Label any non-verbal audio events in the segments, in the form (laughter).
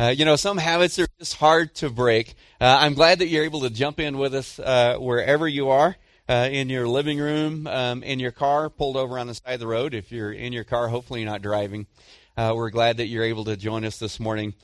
Uh, you know, some habits are just hard to break. Uh, I'm glad that you're able to jump in with us uh, wherever you are. Uh, in your living room, um, in your car, pulled over on the side of the road. If you're in your car, hopefully you're not driving. Uh, we're glad that you're able to join us this morning.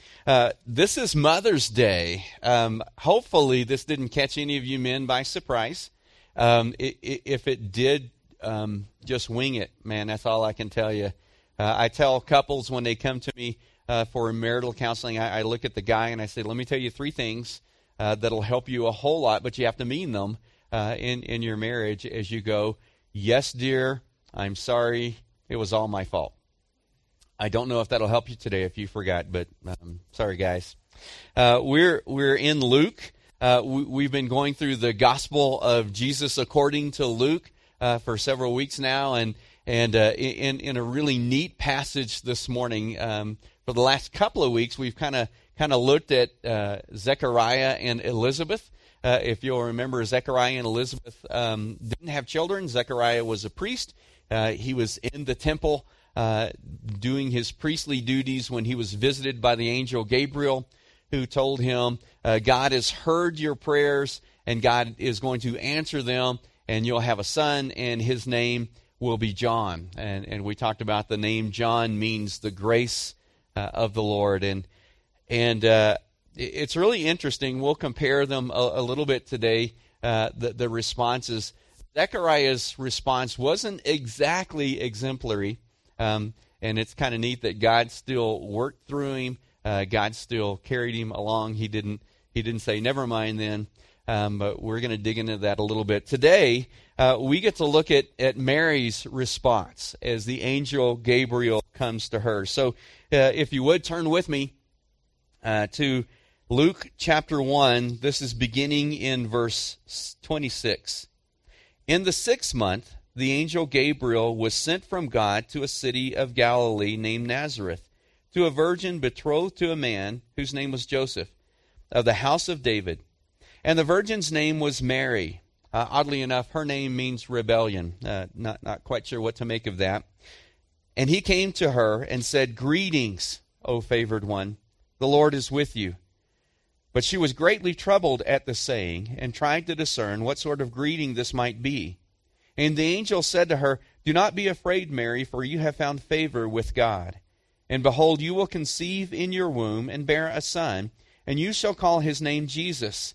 This is Mother's Day. Um, hopefully, this didn't catch any of you men by surprise. Um, it, it, if it did, um, just wing it, man. That's all I can tell you. I tell couples when they come to me uh, for marital counseling, I, I, look at the guy and I say, "Let me tell you three things uh, that'll help you a whole lot, but you have to mean them uh, in in your marriage as you go." Yes, dear. I'm sorry. It was all my fault. I don't know if that'll help you today if you forgot, but um, sorry, guys. Uh, we're we're in Luke. Uh, we, have been going through the Gospel of Jesus according to Luke uh, for several weeks now, and and uh, in in a really neat passage this morning. Um, for the last couple of weeks, we've kind of kind of looked at uh, Zechariah and Elizabeth. Uh, if you'll remember, Zechariah and Elizabeth um, didn't have children. Zechariah was a priest. Uh, he was in the temple uh, doing his priestly duties when he was visited by the angel Gabriel, who told him, God has heard your prayers and God is going to answer them and you'll have a son, and his name will be John. And, and we talked about the name John means the grace uh, of the Lord. And, and uh, it's really interesting. We'll compare them a, a little bit today, uh, the, the responses. Zechariah's response wasn't exactly exemplary. Um, and it's kind of neat that God still worked through him. Uh, God still carried him along. He didn't. He didn't say, "Never mind." Then um, but we're going to dig into that a little bit. Today, uh, we get to look at, at Mary's response as the angel Gabriel comes to her. So, uh, if you would turn with me uh, to Luke chapter 1, this is beginning in verse 26. In the sixth month, the angel Gabriel was sent from God to a city of Galilee named Nazareth, to a virgin betrothed to a man whose name was Joseph, of the house of David and the virgin's name was Mary. Uh, oddly enough, her name means rebellion. Uh, not, not quite sure what to make of that. And he came to her and said, Greetings, O favored one. The Lord is with you. But she was greatly troubled at the saying and tried to discern what sort of greeting this might be. And the angel said to her, Do not be afraid, Mary, for you have found favor with God. And behold, you will conceive in your womb and bear a son, and you shall call his name Jesus.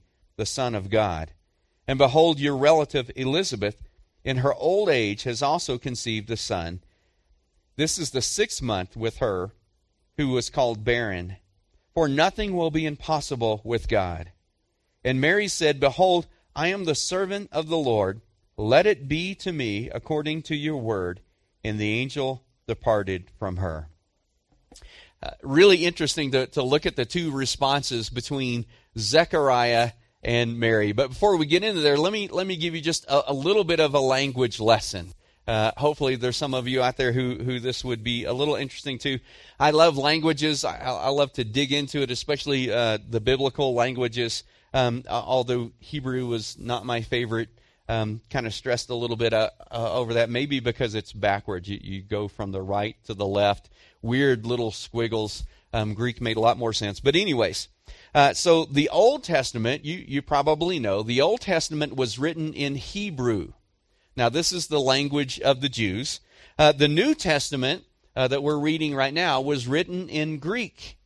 the Son of God. And behold, your relative Elizabeth, in her old age, has also conceived a son. This is the sixth month with her, who was called barren. For nothing will be impossible with God. And Mary said, Behold, I am the servant of the Lord. Let it be to me according to your word. And the angel departed from her. Uh, really interesting to, to look at the two responses between Zechariah and Mary. But before we get into there, let me let me give you just a, a little bit of a language lesson. Uh, hopefully, there's some of you out there who who this would be a little interesting to. I love languages. I, I love to dig into it, especially uh, the biblical languages. Um, although Hebrew was not my favorite, um, kind of stressed a little bit uh, uh, over that. Maybe because it's backwards. You, you, go from the right to the left. Weird little squiggles. Um, Greek made a lot more sense. But anyways, uh, so the Old Testament, you, you probably know, the Old Testament was written in Hebrew. Now, this is the language of the Jews. Uh, the New Testament uh, that we're reading right now was written in Greek.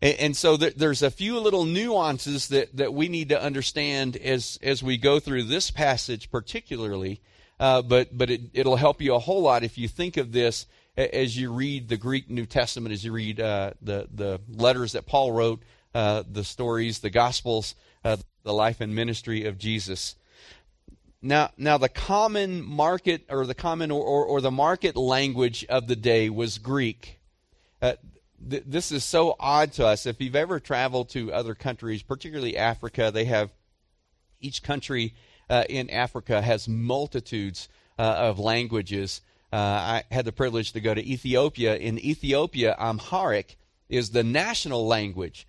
And, and so th- there's a few little nuances that, that we need to understand as, as we go through this passage, particularly. Uh, but but it, it'll help you a whole lot if you think of this as you read the Greek New Testament, as you read uh, the, the letters that Paul wrote uh, the stories, the Gospels, uh, the life and ministry of Jesus. Now, now the common market or the common or, or, or the market language of the day was Greek. Uh, th- this is so odd to us. If you've ever traveled to other countries, particularly Africa, they have each country uh, in Africa has multitudes uh, of languages. I had the privilege to go to Ethiopia. In Ethiopia, Amharic is the national language.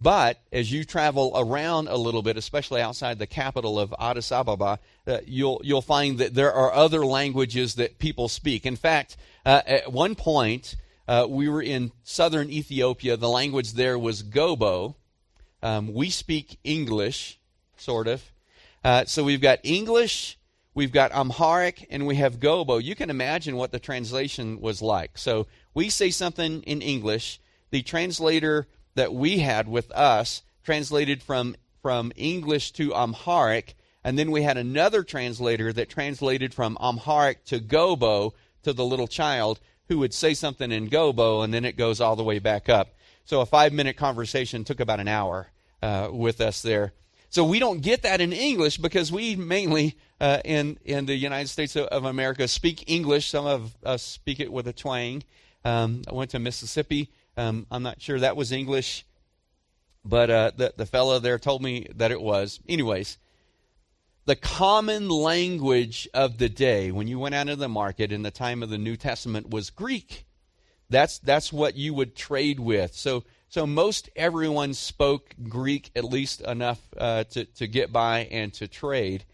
But as you travel around a little bit, especially outside the capital of Addis Ababa, uh, you'll you'll find that there are other languages that people speak. In fact, uh, at one point, uh, we were in southern Ethiopia. The language there was Gobo. Um, we speak English, sort of. Uh, so we've got English, we've got Amharic, and we have Gobo. You can imagine what the translation was like. So we say something in English. The translator that we had with us translated from, from English to Amharic, and then we had another translator that translated from Amharic to Gobo to the little child who would say something in Gobo, and then it goes all the way back up. So a five minute conversation took about an hour uh, with us there. So we don't get that in English because we mainly uh, in in the United States of America speak English. Some of us speak it with a twang. Um, I went to Mississippi. Um, I'm not sure that was English, but uh, the the fellow there told me that it was. Anyways, the common language of the day when you went out into the market in the time of the New Testament was Greek. That's that's what you would trade with. So so most everyone spoke Greek at least enough uh, to, to get by and to trade.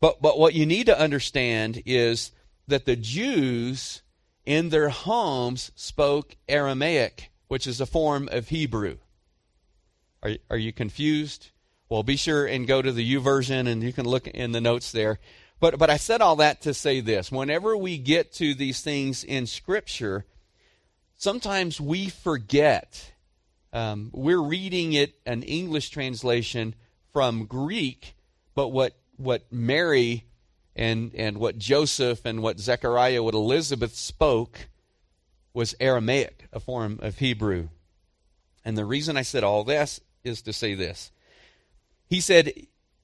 But, but what you need to understand is that the Jews in their homes spoke Aramaic, which is a form of Hebrew. Are, are you confused? Well, be sure and go to the YouVersion, and you can look in the notes there. But, but I said all that to say this. Whenever we get to these things in Scripture, sometimes we forget um, we're reading it an English translation from Greek, but what what Mary and and what Joseph and what Zechariah, what Elizabeth spoke, was Aramaic, a form of Hebrew. And the reason I said all this is to say this. He said,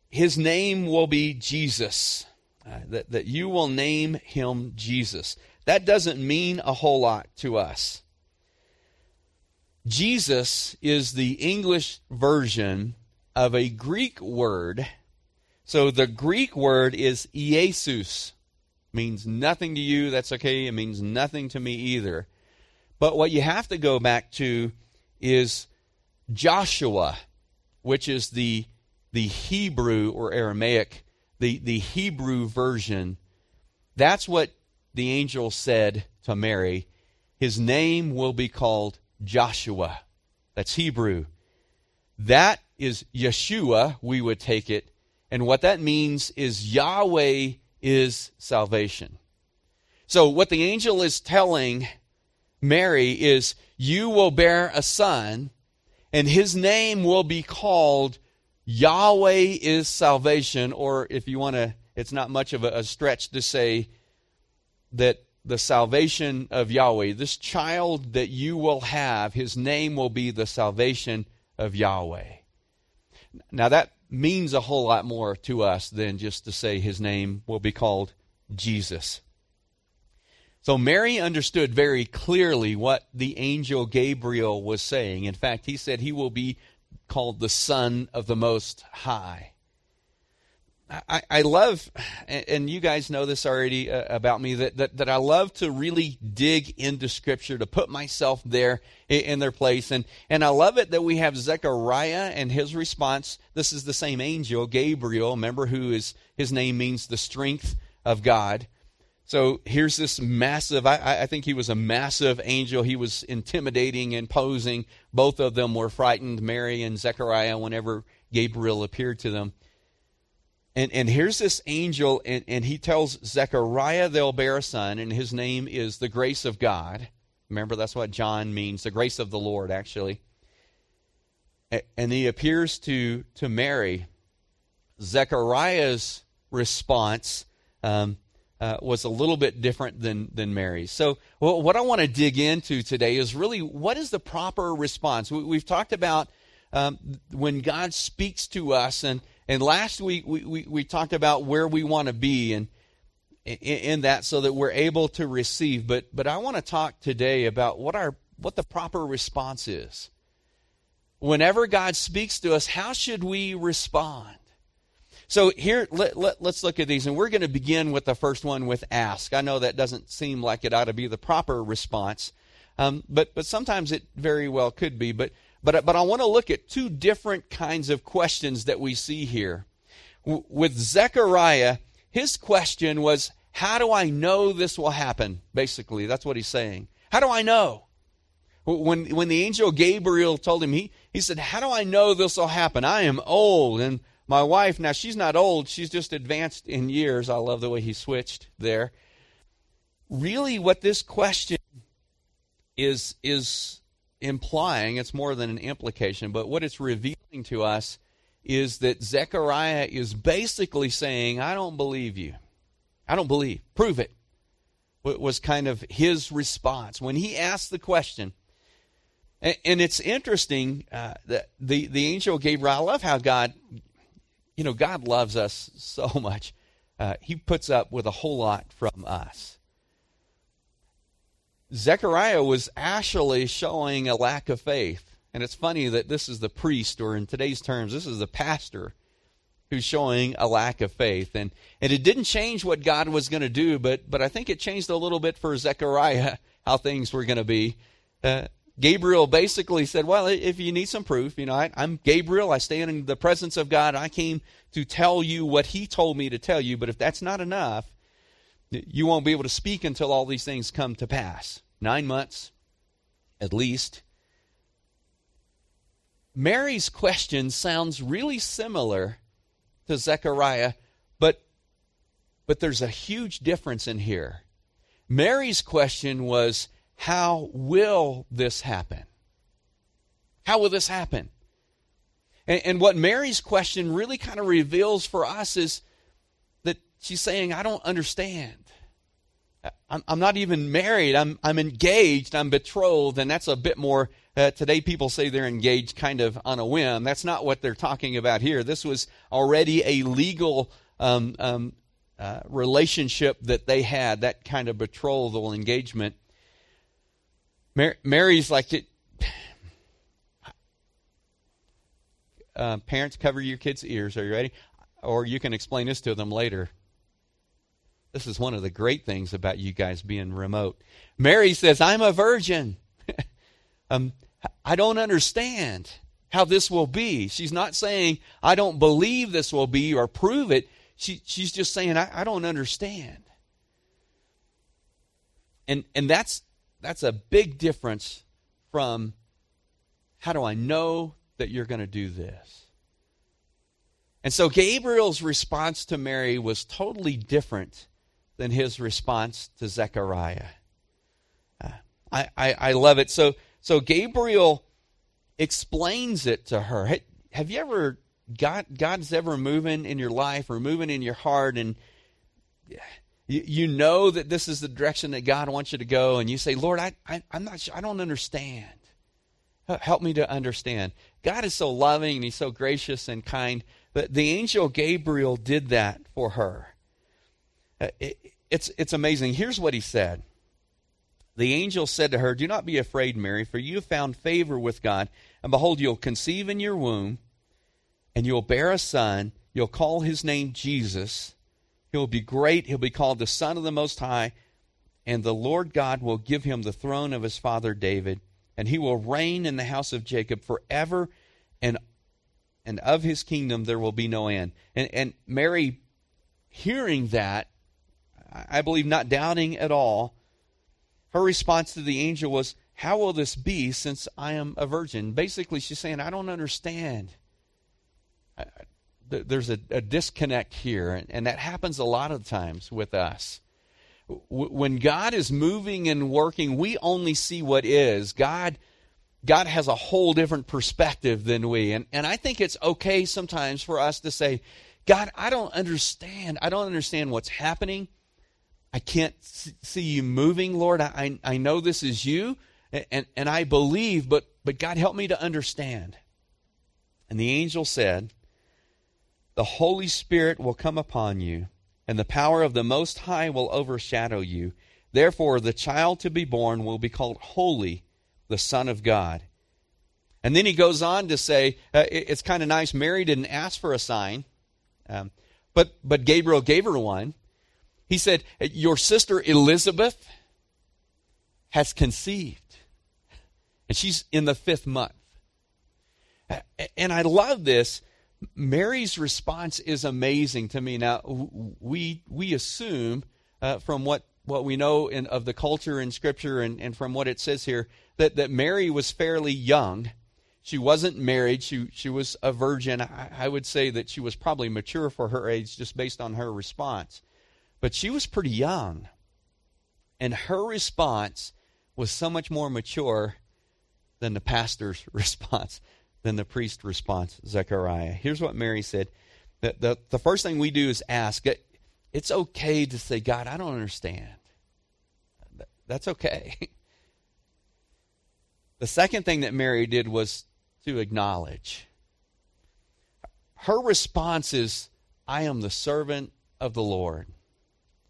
His name will be Jesus. Uh, that, that you will name him Jesus. That doesn't mean a whole lot to us. Jesus is the English version of a Greek word. So the Greek word is Iesus. Means nothing to you, that's okay. It means nothing to me either. But what you have to go back to is Joshua, which is the the Hebrew or Aramaic, the, the Hebrew version. That's what the angel said to Mary. His name will be called Joshua. That's Hebrew. That is Yeshua, we would take it. And what that means is Yahweh is salvation. So, what the angel is telling Mary is, You will bear a son, and his name will be called Yahweh is salvation. Or if you want to, it's not much of a, a stretch to say that the salvation of Yahweh. This child that you will have, his name will be the salvation of Yahweh. Now, that means a whole lot more to us than just to say his name will be called Jesus. So, Mary understood very clearly what the angel Gabriel was saying. In fact, he said he will be called the Son of the Most High. I, I love, and you guys know this already uh, about me, that, that, that I love to really dig into Scripture, to put myself there in, in their place. And, and I love it that we have Zechariah and his response. This is the same angel, Gabriel, remember, who is, his name means the strength of God. So here's this massive, I, I, think he was a massive angel. He was intimidating, and imposing. Both of them were frightened, Mary and Zechariah, whenever Gabriel appeared to them. And, and here's this angel, and, and he tells Zechariah they'll bear a son, and his name is the grace of God. Remember, that's what John means, the grace of the Lord, actually. And he appears to, to Mary. Zechariah's response um, uh, was a little bit different than, than Mary's. So, well, what I want to dig into today is really what is the proper response? We, have talked about um, when God speaks to us and and last week we, we, we talked about where we want to be and in, in that so that we're able to receive. But but I want to talk today about what our what the proper response is. Whenever God speaks to us, how should we respond? So here, let, let, let's look at these, and we're going to begin with the first one with ask. I know that doesn't seem like it ought to be the proper response, um, but but sometimes it very well could be. But but but I want to look at two different kinds of questions that we see here. W- with Zechariah, his question was, "How do I know this will happen?" Basically, that's what he's saying. How do I know? When when the angel Gabriel told him, he he said, "How do I know this will happen? I am old and." My wife, now she's not old, she's just advanced in years. I love the way he switched there. Really, what this question is is implying, it's more than an implication, but what it's revealing to us is that Zechariah is basically saying, I don't believe you. I don't believe. Prove it. Was kind of his response when he asked the question. And, it's interesting uh, that the, the angel Gabriel, I love how God, you know, God loves us so (laughs) much. Uh, he puts up with a whole lot from us. Zechariah was actually showing a lack of faith. And it's funny that this is the priest, or in today's terms, this is the pastor who's showing a lack of faith. And, and it didn't change what God was going to do, but, but I think it changed a little bit for Zechariah (laughs) how things were going to be. Uh, Gabriel basically said, Well, if you need some proof, you know, I, am Gabriel. I stand in the presence of God. I came to tell you what he told me to tell you. But if that's not enough, you won't be able to speak until all these things come to pass. Nine months, at least. Mary's question sounds really similar to Zechariah, but, but there's a huge difference in here. Mary's question was, How will this happen? How will this happen? And, and what Mary's question really kind of reveals for us is that she's saying, I don't understand. I'm, I'm not even married. I'm, I'm engaged. I'm betrothed. And that's a bit more, uh, today people say they're engaged kind of on a whim. That's not what they're talking about here. This was already a legal um, um, uh, relationship that they had, that kind of betrothal engagement. Mar- Mary's like, it, uh, parents, cover your kids' ears. Are you ready? Or you can explain this to them later. This is one of the great things about you guys being remote. Mary says, I'm a virgin. (laughs) um, I don't understand how this will be. She's not saying, I don't believe this will be or prove it. She, she's just saying, I, I don't understand. And, and that's, that's a big difference from how do I know that you're going to do this? And so Gabriel's response to Mary was totally different than his response to Zechariah. Uh, I, I, I, love it. So, so Gabriel explains it to her. Hey, have you ever, God, God's ever moving in your life or moving in your heart and you, you know that this is the direction that God wants you to go and you say, Lord, I, I, I'm not sure, I don't understand. Help me to understand. God is so loving and he's so gracious and kind. But the angel Gabriel did that for her. Uh, it, it's, it's amazing. Here's what he said The angel said to her, Do not be afraid, Mary, for you have found favor with God. And behold, you'll conceive in your womb, and you'll bear a son. You'll call his name Jesus. He'll be great. He'll be called the Son of the Most High. And the Lord God will give him the throne of his father David, and he will reign in the house of Jacob forever, and and of his kingdom there will be no end. And, and Mary, hearing that, I believe not doubting at all, her response to the angel was, How will this be since I am a virgin? Basically, she's saying, I don't understand. There's a, a disconnect here, and, and that happens a lot of times with us when God is moving and working, we only see what is. God God has a whole different perspective than we. And and I think it's okay sometimes for us to say, God, I don't understand. I don't understand what's happening. I can't see you moving, Lord. I, I know this is you, and, and I believe, but, but God, help me to understand. And the angel said, The Holy Spirit will come upon you, and the power of the Most High will overshadow you. Therefore, the child to be born will be called Holy, the Son of God. And then he goes on to say, uh, it, it's kind of nice. Mary didn't ask for a sign, um, but, but Gabriel gave her one. He said, Your sister Elizabeth has conceived. And she's in the fifth month. And I love this. Mary's response is amazing to me. Now, we, we assume uh, from what, what we know in, of the culture in Scripture and, and from what it says here that, that Mary was fairly young she wasn't married. She, she was a virgin. I, I would say that she was probably mature for her age just based on her response. But she was pretty young. And her response was so much more mature than the pastor's (laughs) response, than the priest response, Zechariah. Here's what Mary said. The, the, the first thing we do is ask. It, it's okay to say, God, I don't understand. That's okay. (laughs) The second thing that Mary did was to acknowledge. Her response is, I am the servant of the Lord.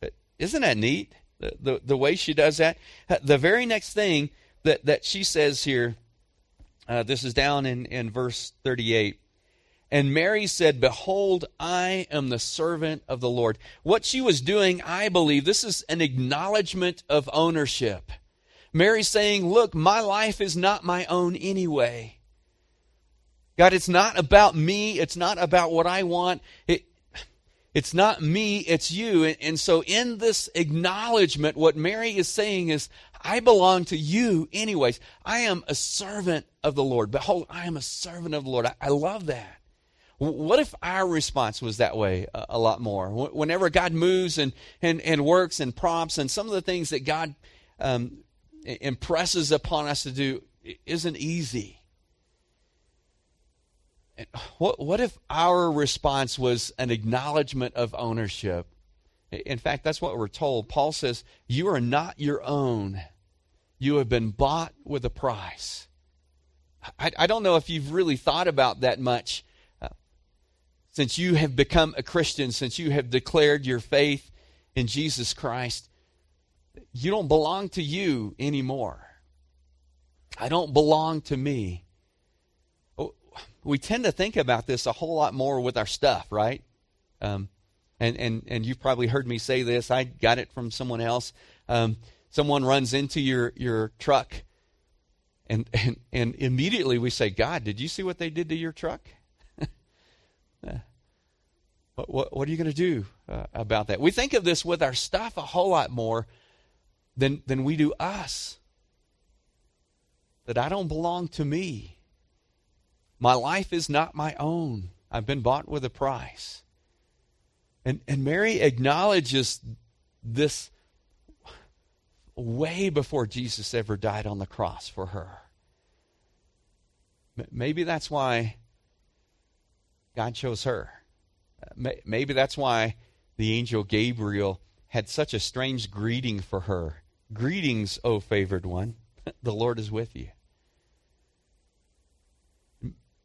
Uh, isn't that neat? The, the, the way she does that. Uh, the very next thing that, that she says here, uh, this is down in, in verse 38. And Mary said, Behold, I am the servant of the Lord. What she was doing, I believe, this is an acknowledgement of ownership. Mary's saying, Look, my life is not my own anyway. God, it's not about me. It's not about what I want. It, it's not me, it's you. And, and, so, in this acknowledgement, what Mary is saying is, I belong to you anyways. I am a servant of the Lord. Behold, I am a servant of the Lord. I, I love that. What if our response was that way a, a, lot more? Whenever God moves and, and, and works and prompts, and some of the things that God um, impresses upon us to do isn't easy. And What, what if our response was an acknowledgement of ownership? In fact, that's what we're told. Paul says, You are not your own. You have been bought with a price. I, I don't know if you've really thought about that much uh, since you have become a Christian, since you have declared your faith in Jesus Christ. You don't belong to you anymore. I don't belong to me we tend to think about this a whole lot more with our stuff, right? Um, and, and, and you've probably heard me say this. I got it from someone else. Um, someone runs into your, your truck, and, and, and immediately we say, God, did you see what they did to your truck? (laughs) what, what, what, are you going to do uh, about that? We think of this with our stuff a whole lot more than, than we do us. That I don't belong to me. My life is not my own. I've been bought with a price. And, and Mary acknowledges this way before Jesus ever died on the cross for her. Maybe that's why God chose her. Uh, maybe that's why the angel Gabriel had such a strange greeting for her. Greetings, O favored one. (laughs) The Lord is with you.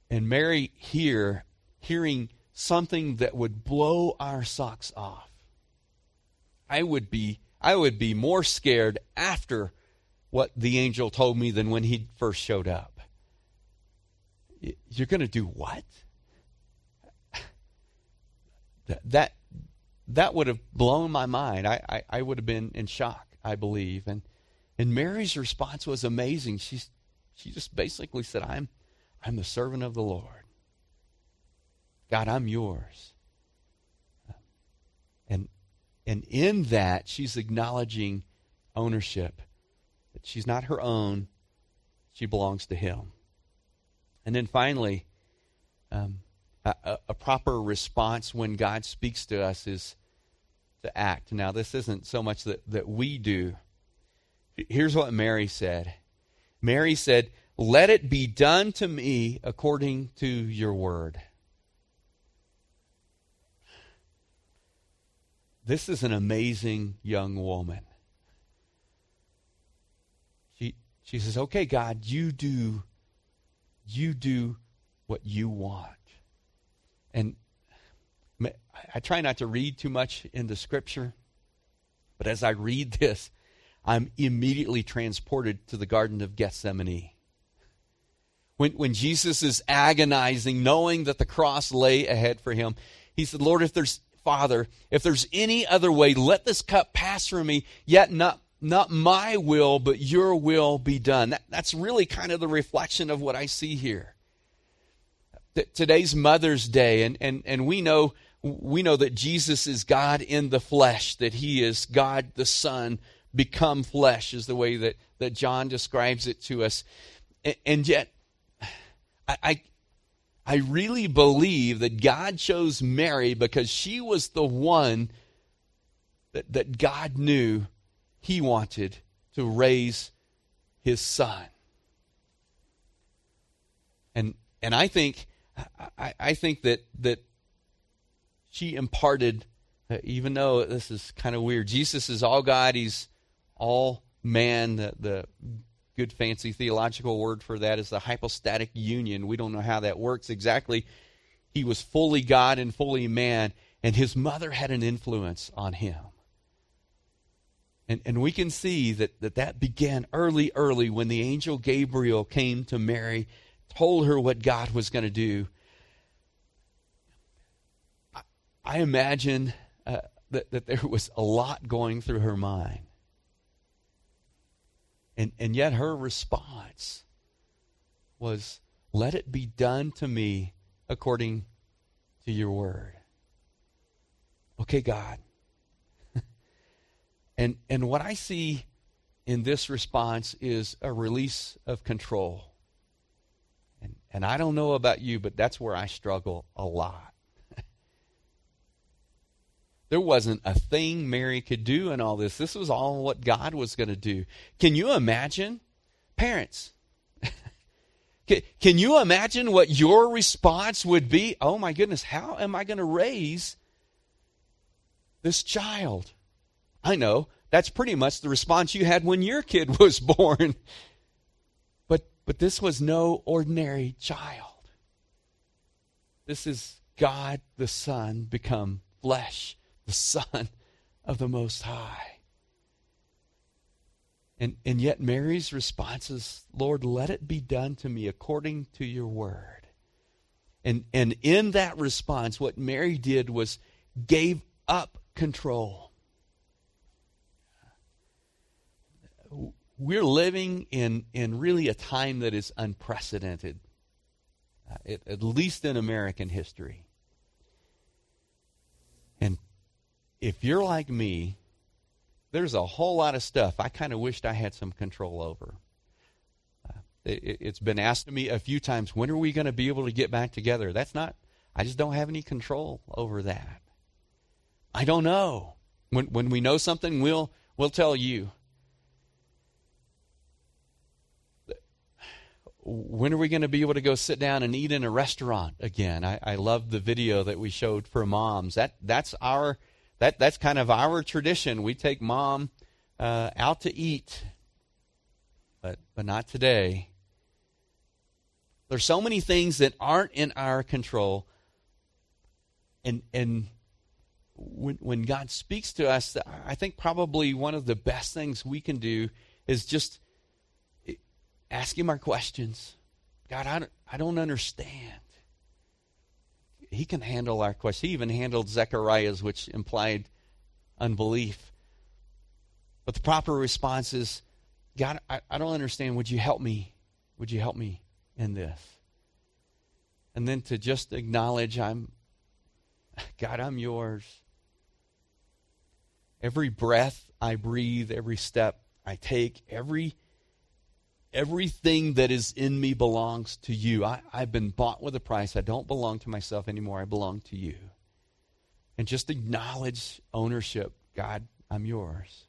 And Mary here, hearing something that would blow our socks off. I would be I would be more scared after what the angel told me than when he first showed up. You're going to do what? That that would have blown my mind. I, I, I would have been in shock, I believe. And and Mary's response was amazing. She she just basically said, I'm I'm the servant of the Lord. God, I'm yours. And, in that, she's acknowledging ownership. That she's not her own, she belongs to Him. And then finally, um, a, a, proper response when God speaks to us is to act. Now, this isn't so much that, that we do. Here's what Mary said Mary said, let it be done to me according to your word. This is an amazing young woman. She, she says, Okay, God, you do, you do what you want. And I try not to read too much in the scripture, but as I read this, I'm immediately transported to the Garden of Gethsemane. When, when Jesus is agonizing, knowing that the cross lay ahead for him, he said, Lord, if there's, Father, if there's any other way, let this cup pass from me, yet not, not my will, but your will be done. That, that's really kind of the reflection of what I see here. today's Mother's Day, and, and, and we know we know that Jesus is God in the flesh, that he is God the Son become flesh, is the way that, that John describes it to us. And, and yet, I, I, I really believe that God chose Mary because she was the one that, that God knew he wanted to raise his son. And and I think I, I think that that she imparted, uh, even though this is kind of weird, Jesus is all God, he's all man. The, the good fancy theological word for that is the hypostatic union. We don't know how that works exactly. He was fully God and fully man, and his mother had an influence on him. And, and we can see that, that that began early, early when the angel Gabriel came to Mary, told her what God was going to do. I imagine uh, that, that there was a lot going through her mind. And, and yet her response was, Let it be done to me according to your word. Okay, God. (laughs) and, and what I see in this response is a release of control. And, and I don't know about you, but that's where I struggle a lot. There wasn't a thing Mary could do in all this. This was all what God was going to do. Can you imagine? Parents, (laughs) can you imagine what your response would be? Oh my goodness, how am I going to raise this child? I know that's pretty much the response you had when your kid (laughs) was born. But but this was no ordinary child. This is God the Son become flesh the Son of the Most High. And, and yet Mary's response is, Lord, let it be done to me according to your word. And, and in that response, what Mary did was gave up control. We're living in, in really a time that is unprecedented, uh, at, at least in American history. And if you're like me, there's a whole lot of stuff I kind of wished I had some control over. Uh, it, has been asked to me a few times, when are we going to be able to get back together? That's not, I just don't have any control over that. I don't know. When, when we know something, we'll, we'll tell you. When are we going to be able to go sit down and eat in a restaurant again? I, I love the video that we showed for moms. That that's our that that's kind of our tradition. We take mom uh, out to eat, but but not today. There's so many things that aren't in our control, and and when when God speaks to us, I think probably one of the best things we can do is just ask Him our questions. God, I don't, I don't understand he can handle our questions. He even handled Zechariah's, which implied unbelief. But the proper response is, God, I, I don't understand. Would you help me? Would you help me in this? And then to just acknowledge, I'm, God, I'm yours. Every breath I breathe, every step I take, every everything that is in me belongs to you. I, I've been bought with a price. I don't belong to myself anymore. I belong to you. And just acknowledge ownership. God, I'm yours.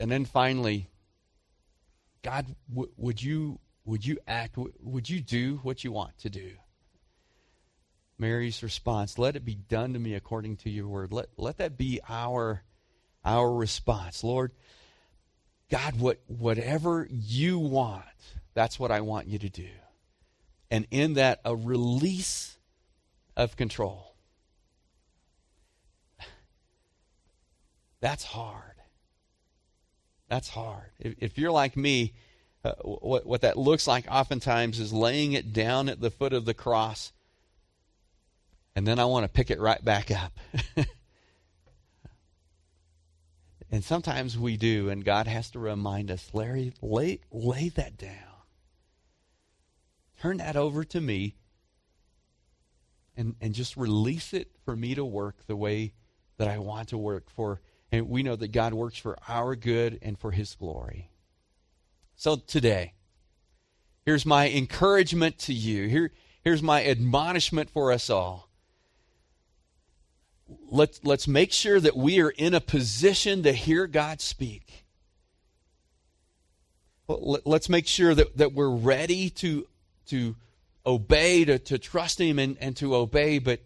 And then finally, God, w- would you would you act? W- would you do what you want to do? Mary's response: Let it be done to me according to your word. Let let that be our our response, Lord. God, what, whatever you want, that's what I want you to do. And in that, a release of control. That's hard. That's hard. If, if you're like me, uh, what, what that looks like oftentimes is laying it down at the foot of the cross, and then I want to pick it right back up. (laughs) and sometimes we do, and God has to remind us, Larry, lay, lay that down. Turn that over to me and, and just release it for me to work the way that I want to work for. And we know that God works for our good and for his glory. So today, here's my encouragement to you. Here, here's my admonishment for us all. Let's, let's make sure that we are in a position to hear God speak. Let's make sure that, that we're ready to, to obey, to, to trust Him and, and to obey, but,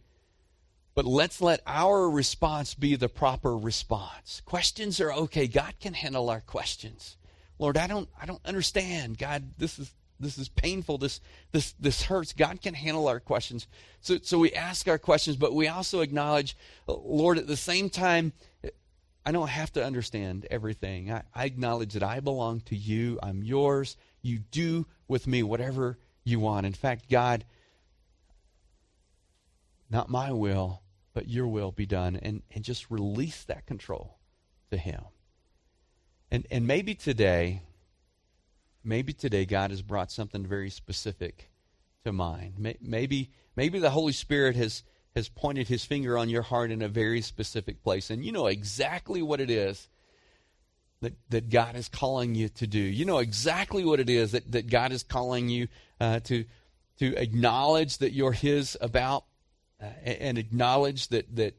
but let's let our response be the proper response. Questions are okay. God can handle our questions. Lord, I don't I don't understand. God, this is this is painful. This this this hurts. God can handle our questions. So so we ask our questions, but we also acknowledge, Lord, at the same time, I don't have to understand everything. I, I acknowledge that I belong to you. I'm yours. You do with me whatever you want. In fact, God, not my will, but your will be done. And, and just release that control to Him. And, and maybe today, maybe today God has brought something very specific to mind. Maybe, maybe the Holy Spirit has, has pointed his finger on your heart in a very specific place. And you know exactly what it is that, that God is calling you to do. You know exactly what it is that, that God is calling you uh, to, to acknowledge that you're His about uh, and acknowledge that, that,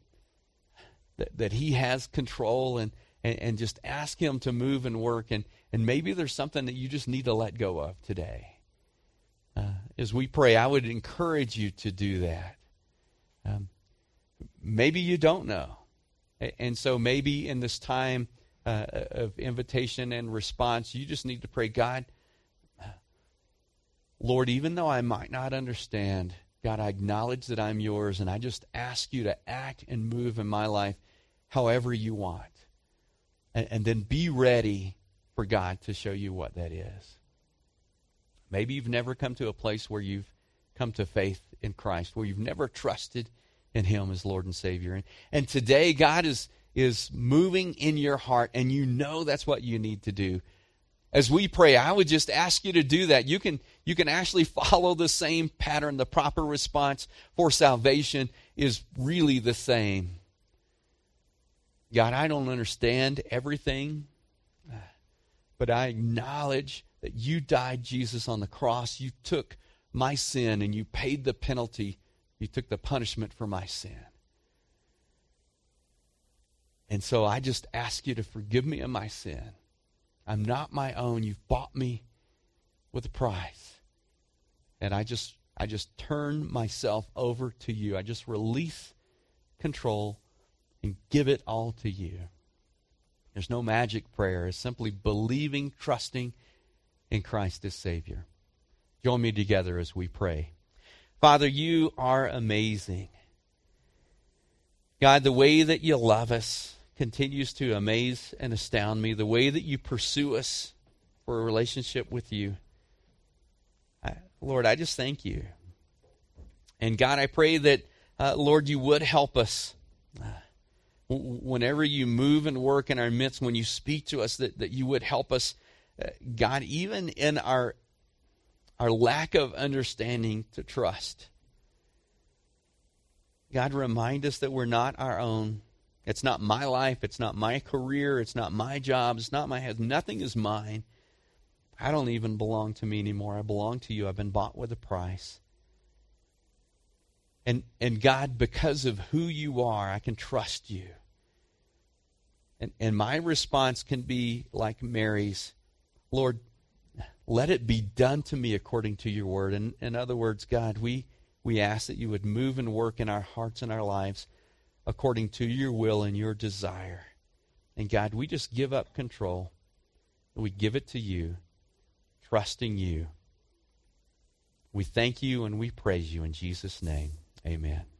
that, that He has control and, and, and just ask Him to move and work. And, and maybe there's something that you just need to let go of today. Uh, as we pray, I would encourage you to do that. Um, maybe you don't know. And so maybe in this time uh, of invitation and response, you just need to pray, God, Lord, even though I might not understand, God, I acknowledge that I'm yours, and I just ask you to act and move in my life however you want and, and then be ready for God to show you what that is. Maybe you've never come to a place where you've come to faith in Christ, where you've never trusted in Him as Lord and Savior. And, and today, God is, is moving in your heart, and you know that's what you need to do. As we pray, I would just ask you to do that. You can, you can actually follow the same pattern. The proper response for salvation is really the same. God, I don't understand everything, but I acknowledge that you died, Jesus, on the cross. You took my sin and you paid the penalty. You took the punishment for my sin. And so I just ask you to forgive me of my sin. I'm not my own. You've bought me with a price. And I just I just turn myself over to you. I just release control and give it all to you. There's no magic prayer. It's simply believing, trusting in Christ as Savior. Join me together as we pray. Father, you are amazing. God, the way that you love us continues to amaze and astound me. The way that you pursue us for a relationship with you. I, Lord, I just thank you. And God, I pray that, uh, Lord, you would help us. Uh, whenever you move and work in our midst, when you speak to us, that, that you would help us, uh, God, even in our our lack of understanding to trust. God, remind us that we're not our own. It's not my life. It's not my career. It's not my job. It's not my head. Nothing is mine. I don't even belong to me anymore. I belong to you. I've been bought with a price. And, and God, because of who you are, I can trust you. And, and my response can be like Mary's Lord, let it be done to me according to your word. And in other words, God, we, we ask that you would move and work in our hearts and our lives according to your will and your desire. And God, we just give up control. We give it to you, trusting you. We thank you and we praise you in Jesus' name. Amen.